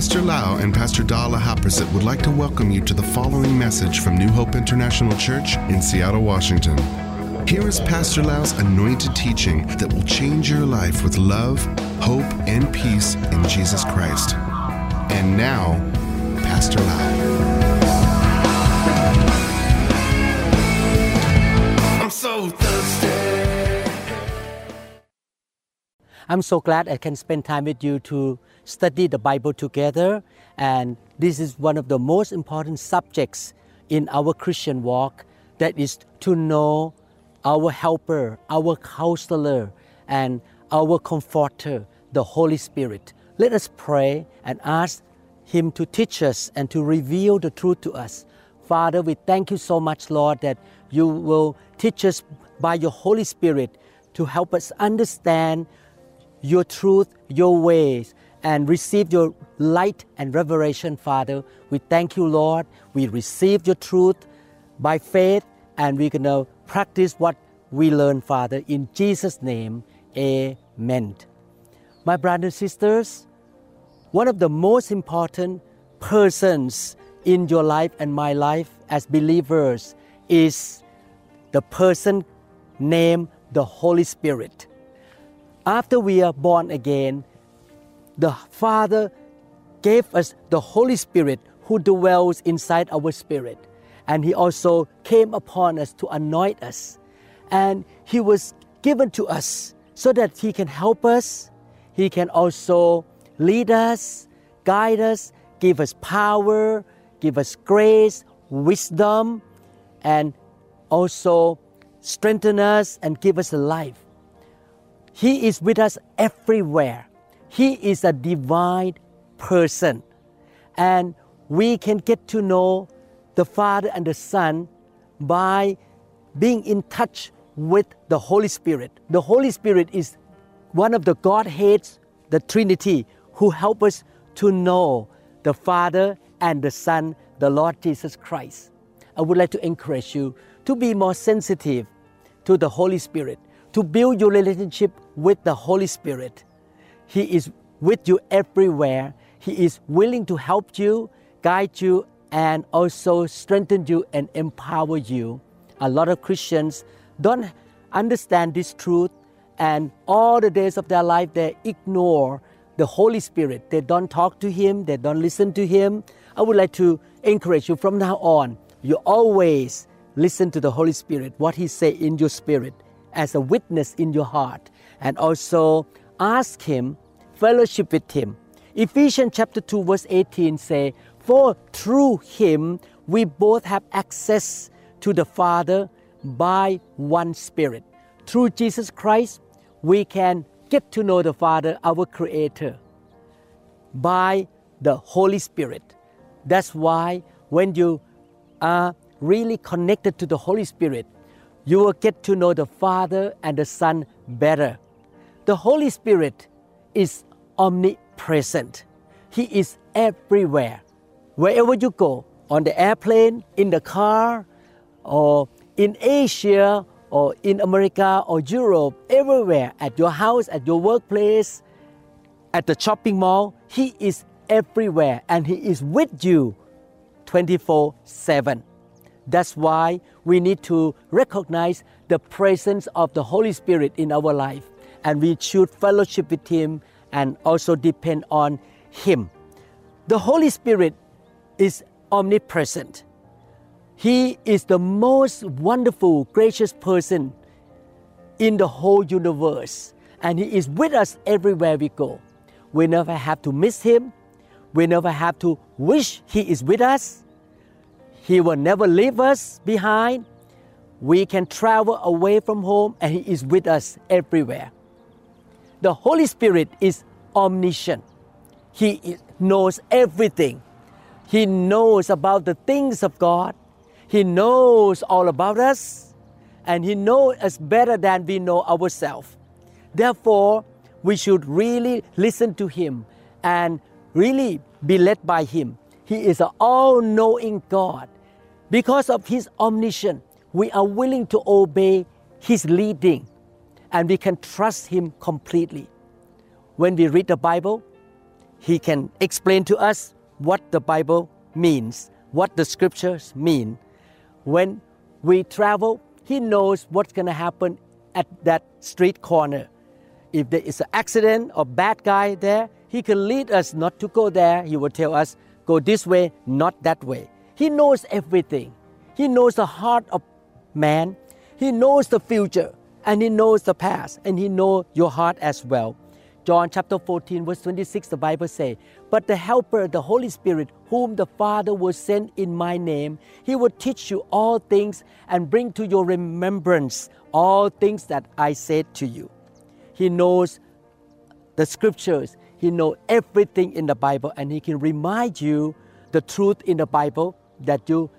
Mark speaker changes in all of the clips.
Speaker 1: Pastor Lau and Pastor Dala Haprasit would like to welcome you to the following message from New Hope International Church in Seattle, Washington. Here is Pastor Lau's anointed teaching that will change your life with love, hope, and peace in Jesus Christ. And now, Pastor Lau.
Speaker 2: I'm so thirsty.
Speaker 3: I'm so glad I can spend time with you to study the Bible together. And this is one of the most important subjects in our Christian walk that is to know our helper, our counselor, and our comforter, the Holy Spirit. Let us pray and ask Him to teach us and to reveal the truth to us. Father, we thank you so much, Lord, that you will teach us by your Holy Spirit to help us understand your truth, your ways, and receive your light and revelation, Father. We thank you, Lord. We receive your truth by faith, and we're going to practice what we learn, Father. In Jesus' name, amen. My brothers and sisters, one of the most important persons in your life and my life as believers is the person named the Holy Spirit. After we are born again, the Father gave us the Holy Spirit who dwells inside our spirit. And He also came upon us to anoint us. And He was given to us so that He can help us. He can also lead us, guide us, give us power, give us grace, wisdom, and also strengthen us and give us life. He is with us everywhere. He is a divine person. And we can get to know the Father and the Son by being in touch with the Holy Spirit. The Holy Spirit is one of the Godheads, the Trinity, who help us to know the Father and the Son, the Lord Jesus Christ. I would like to encourage you to be more sensitive to the Holy Spirit, to build your relationship with the Holy Spirit. He is with you everywhere. He is willing to help you, guide you, and also strengthen you and empower you. A lot of Christians don't understand this truth, and all the days of their life they ignore the Holy Spirit. They don't talk to Him, they don't listen to Him. I would like to encourage you from now on, you always listen to the Holy Spirit, what He say in your spirit, as a witness in your heart, and also ask Him, fellowship with Him. Ephesians chapter 2 verse 18 say, For through Him we both have access to the Father by one Spirit. Through Jesus Christ, we can get to know the Father, our Creator, by the Holy Spirit. That's why when you are really connected to the Holy Spirit, you will get to know the Father and the Son better. The Holy Spirit is omnipresent. He is everywhere. Wherever you go, on the airplane, in the car, or in Asia, or in America, or Europe, everywhere, at your house, at your workplace, at the shopping mall, He is everywhere and He is with you 24 7. That's why we need to recognize the presence of the Holy Spirit in our life and we should fellowship with Him and also depend on Him. The Holy Spirit is omnipresent. He is the most wonderful, gracious person in the whole universe, and He is with us everywhere we go. We never have to miss Him, we never have to wish He is with us. He will never leave us behind. We can travel away from home, and He is with us everywhere. The Holy Spirit is omniscient. He knows everything. He knows about the things of God. He knows all about us. And He knows us better than we know ourselves. Therefore, we should really listen to Him and really be led by Him. He is an all knowing God. Because of His omniscience, we are willing to obey His leading and we can trust Him completely. When we read the Bible, He can explain to us what the Bible means, what the scriptures mean. When we travel, He knows what's going to happen at that street corner. If there is an accident or bad guy there, He can lead us not to go there. He will tell us, go this way, not that way. He knows everything. He knows the heart of man. He knows the future and he knows the past and he knows your heart as well. John chapter 14 verse 26 the Bible says, "But the helper, the Holy Spirit, whom the Father will send in my name, he will teach you all things and bring to your remembrance all things that I said to you." He knows the scriptures. He knows everything in the Bible and he can remind you the truth in the Bible that you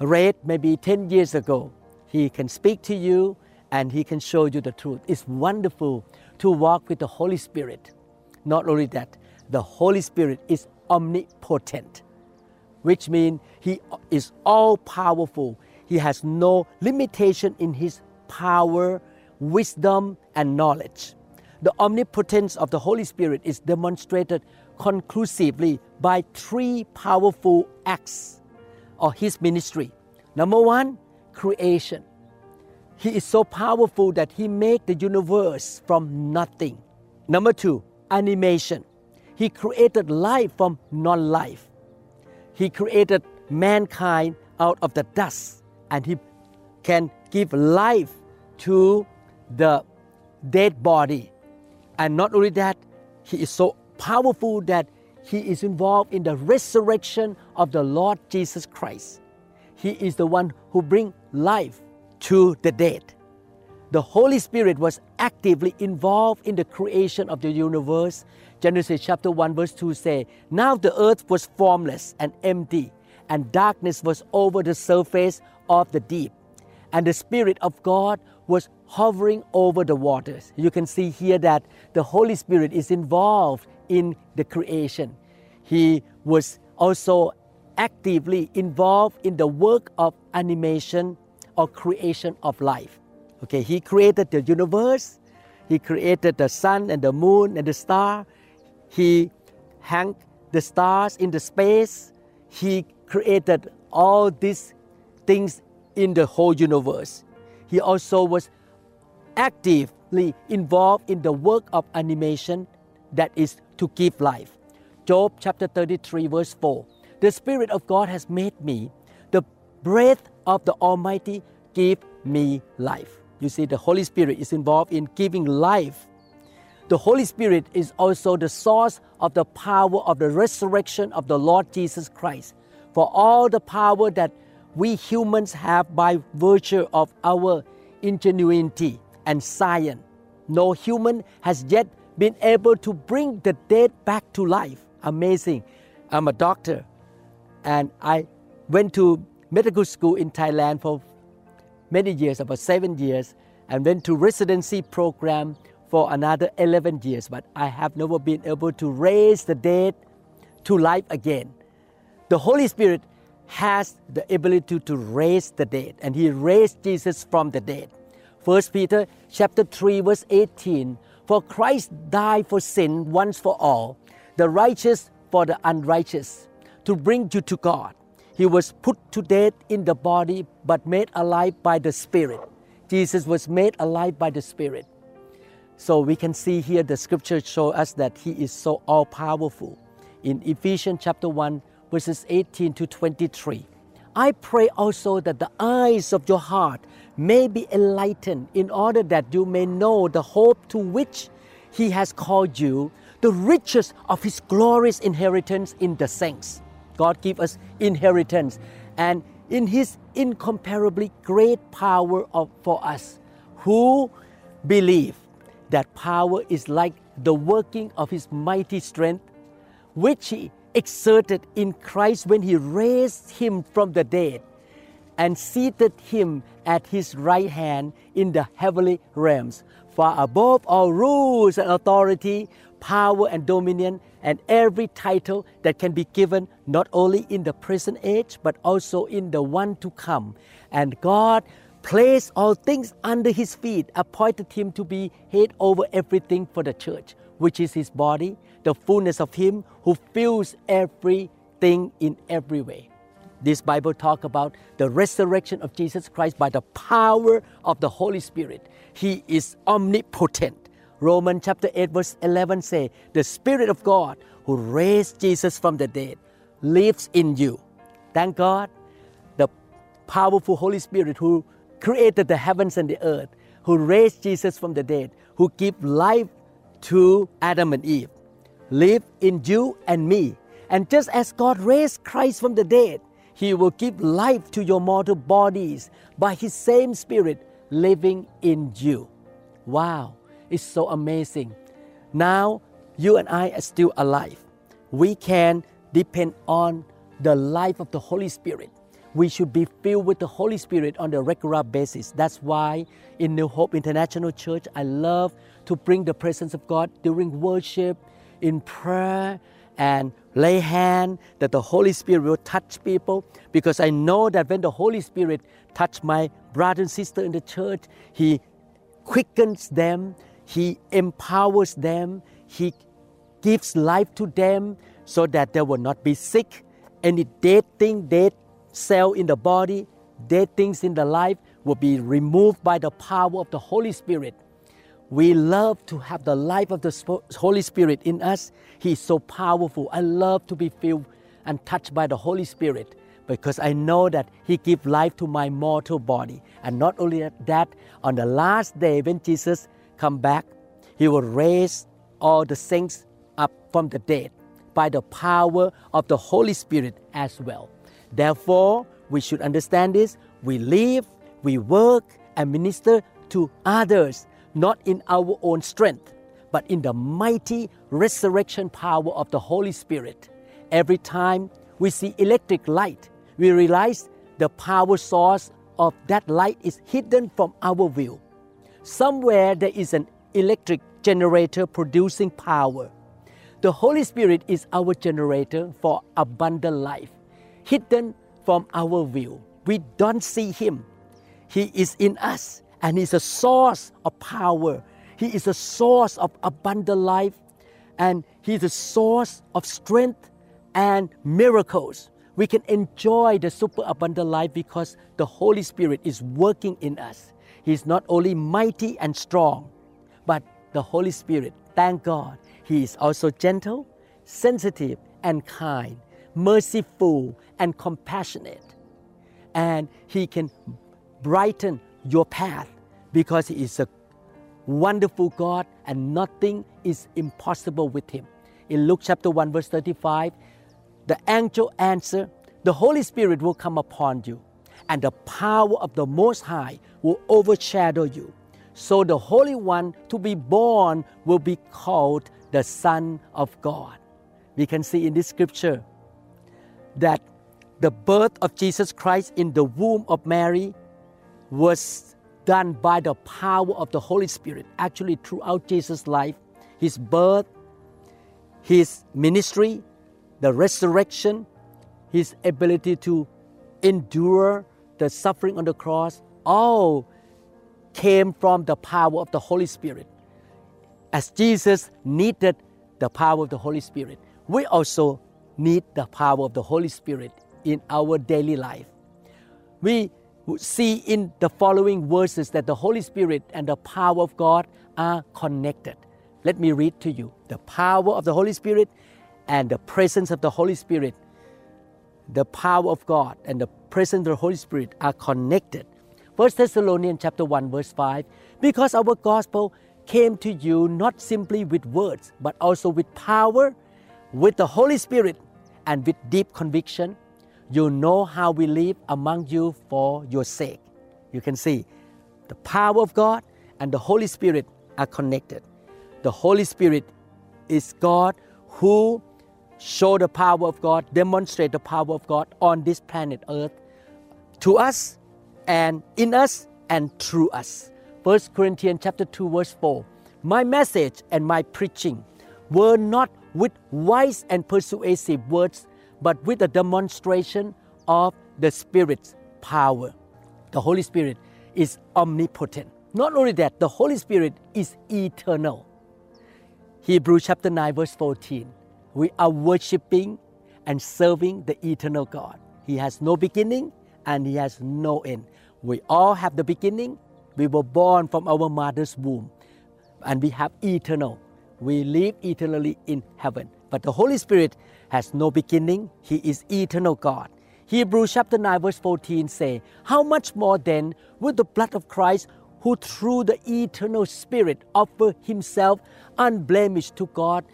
Speaker 3: read maybe 10 years ago. He can speak to you and He can show you the truth. It's wonderful to walk with the Holy Spirit. Not only that, the Holy Spirit is omnipotent, which means He is all powerful. He has no limitation in His power, wisdom, and knowledge. The omnipotence of the Holy Spirit is demonstrated conclusively by three powerful acts of His ministry. Number one, creation. He is so powerful that He made the universe from nothing. Number two, animation. He created life from non life. He created mankind out of the dust and He can give life to the dead body. And not only that, He is so powerful that He is involved in the resurrection of the Lord Jesus Christ. He is the one who brings life to the dead. The Holy Spirit was actively involved in the creation of the universe. Genesis chapter 1 verse 2 say, Now the earth was formless and empty, and darkness was over the surface of the deep. And the Spirit of God was hovering over the waters. You can see here that the Holy Spirit is involved in the creation. He was also actively involved in the work of animation or creation of life. Okay, he created the universe, he created the sun and the moon and the star, he hung the stars in the space, he created all these things in the whole universe. He also was actively involved in the work of animation that is to give life. Job chapter 33 verse 4. The Spirit of God has made me the breath of the Almighty give me life. You see, the Holy Spirit is involved in giving life. The Holy Spirit is also the source of the power of the resurrection of the Lord Jesus Christ. For all the power that we humans have by virtue of our ingenuity and science, no human has yet been able to bring the dead back to life. Amazing. I'm a doctor and I went to medical school in Thailand for many years, about seven years, and went to residency program for another 11 years. But I have never been able to raise the dead to life again. The Holy Spirit has the ability to raise the dead, and He raised Jesus from the dead. 1 Peter chapter 3, verse 18. For Christ died for sin once for all, the righteous for the unrighteous, to bring you to God. He was put to death in the body, but made alive by the Spirit. Jesus was made alive by the Spirit. So we can see here the scripture show us that He is so all powerful. In Ephesians chapter 1, verses 18 to 23. I pray also that the eyes of your heart may be enlightened in order that you may know the hope to which He has called you, the riches of His glorious inheritance in the saints God give us inheritance. And in his incomparably great power of, for us who believe that power is like the working of his mighty strength which he exerted in Christ when he raised him from the dead and seated him at his right hand in the heavenly realms. Far above all rules and authority power and dominion and every title that can be given not only in the present age but also in the one to come. And God placed all things under his feet, appointed him to be head over everything for the church, which is his body, the fullness of Him who fills everything in every way. This Bible talk about the resurrection of Jesus Christ by the power of the Holy Spirit. He is omnipotent. Romans chapter 8 verse 11 say, the Spirit of God who raised Jesus from the dead lives in you. Thank God, the powerful Holy Spirit who created the heavens and the earth, who raised Jesus from the dead, who gave life to Adam and Eve, live in you and me. And just as God raised Christ from the dead, He will give life to your mortal bodies by His same Spirit living in you. Wow, it's so amazing. Now you and I are still alive. We can depend on the life of the Holy Spirit. We should be filled with the Holy Spirit on a regular basis. That's why in New Hope International Church, I love to bring the presence of God during worship, in prayer, and lay hand that the Holy Spirit will touch people because I know that when the Holy Spirit touch my brother and sister in the church, He quickens them, He empowers them, He gives life to them so that they will not be sick. Any dead thing, dead cell in the body, dead things in the life will be removed by the power of the Holy Spirit. We love to have the life of the Holy Spirit in us. He is so powerful. I love to be filled and touched by the Holy Spirit because I know that He gives life to my mortal body. And not only that, on the last day when Jesus come back, He will raise all the saints up from the dead by the power of the Holy Spirit as well. Therefore, we should understand this. We live, we work, and minister to others, not in our own strength, but in the mighty resurrection power of the Holy Spirit. Every time we see electric light, we realize the power source of that light is hidden from our view. Somewhere there is an electric generator producing power. The Holy Spirit is our generator for abundant life, hidden from our view. We don't see Him. He is in us and He's a source of power. He is a source of abundant life and He's a source of strength and miracles. We can enjoy the super abundant life because the Holy Spirit is working in us. He's not only mighty and strong, but the Holy Spirit, thank God, he is also gentle, sensitive, and kind, merciful, and compassionate. And He can brighten your path because He is a wonderful God and nothing is impossible with Him. In Luke chapter 1, verse 35, the angel answered, The Holy Spirit will come upon you, and the power of the Most High will overshadow you. So the Holy One to be born will be called the Son of God. We can see in this scripture that the birth of Jesus Christ in the womb of Mary was done by the power of the Holy Spirit. Actually, throughout Jesus' life, his birth, his ministry, the resurrection, his ability to endure the suffering on the cross, all came from the power of the Holy Spirit as Jesus needed the power of the Holy Spirit, we also need the power of the Holy Spirit in our daily life. We see in the following verses that the Holy Spirit and the power of God are connected. Let me read to you. The power of the Holy Spirit and the presence of the Holy Spirit, the power of God and the presence of the Holy Spirit are connected. 1 Thessalonians chapter 1 verse 5 because our gospel came to you not simply with words, but also with power, with the Holy Spirit, and with deep conviction. You know how we live among you for your sake. You can see the power of God and the Holy Spirit are connected. The Holy Spirit is God who show the power of God, demonstrate the power of God on this planet Earth to us and in us and through us. 1 Corinthians chapter 2 verse 4. My message and my preaching were not with wise and persuasive words, but with a demonstration of the Spirit's power. The Holy Spirit is omnipotent. Not only that, the Holy Spirit is eternal. Hebrews chapter 9, verse 14. We are worshiping and serving the eternal God. He has no beginning and He has no end. We all have the beginning. We were born from our mother's womb and we have eternal. We live eternally in heaven. But the Holy Spirit has no beginning. He is eternal God. Hebrews chapter 9 verse 14 say, How much more then will the blood of Christ, who through the eternal Spirit offer himself unblemished to God,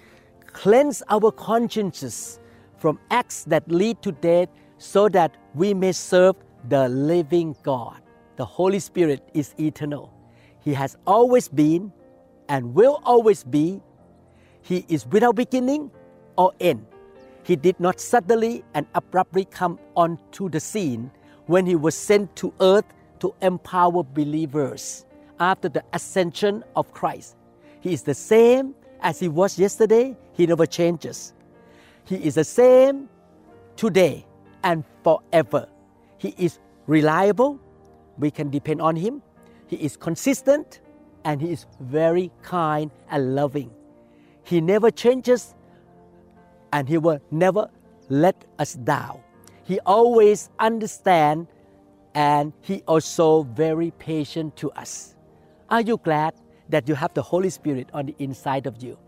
Speaker 3: cleanse our consciences from acts that lead to death, so that we may serve the living God. The Holy Spirit is eternal. He has always been and will always be. He is without beginning or end. He did not suddenly and abruptly come onto the scene when he was sent to earth to empower believers after the ascension of Christ. He is the same as he was yesterday, he never changes. He is the same today and forever. He is reliable, we can depend on him. He is consistent and he is very kind and loving. He never changes and he will never let us down. He always understands and he also very patient to us. Are you glad that you have the Holy Spirit on the inside of you?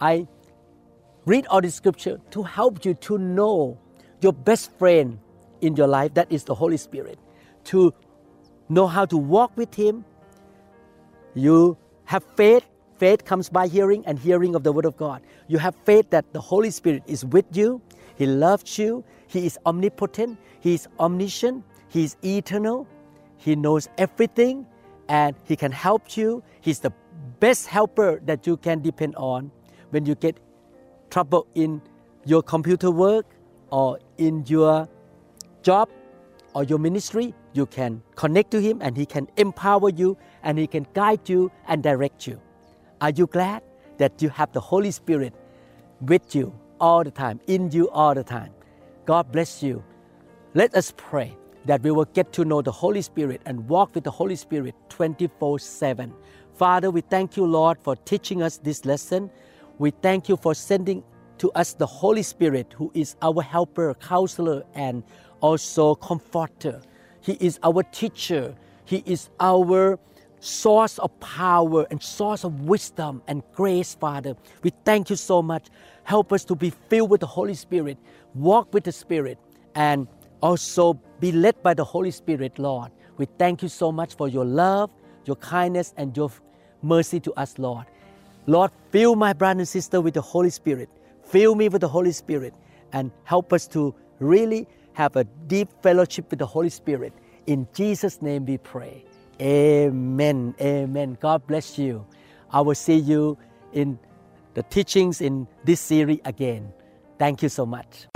Speaker 3: I read all the scripture to help you to know your best friend in your life that is the Holy Spirit. To know how to walk with him. You have faith. Faith comes by hearing and hearing of the word of God. You have faith that the Holy Spirit is with you. He loves you. He is omnipotent. He is omniscient. He is eternal. He knows everything and he can help you he's the best helper that you can depend on when you get trouble in your computer work or in your job or your ministry, you can connect to Him and He can empower you and He can guide you and direct you. Are you glad that you have the Holy Spirit with you all the time, in you all the time? God bless you. Let us pray that we will get to know the Holy Spirit and walk with the Holy Spirit 24 7. Father, we thank you, Lord, for teaching us this lesson. We thank you for sending to us the Holy Spirit, who is our helper, counselor, and also comforter. He is our teacher. He is our source of power and source of wisdom and grace, Father. We thank you so much. Help us to be filled with the Holy Spirit, walk with the Spirit, and also be led by the Holy Spirit, Lord. We thank you so much for your love, your kindness, and your mercy to us, Lord. Lord, fill my brother and sister with the Holy Spirit. Fill me with the Holy Spirit and help us to really have a deep fellowship with the Holy Spirit. In Jesus' name we pray. Amen. Amen. God bless you. I will see you in the teachings in this series again. Thank you so much.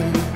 Speaker 2: nothing.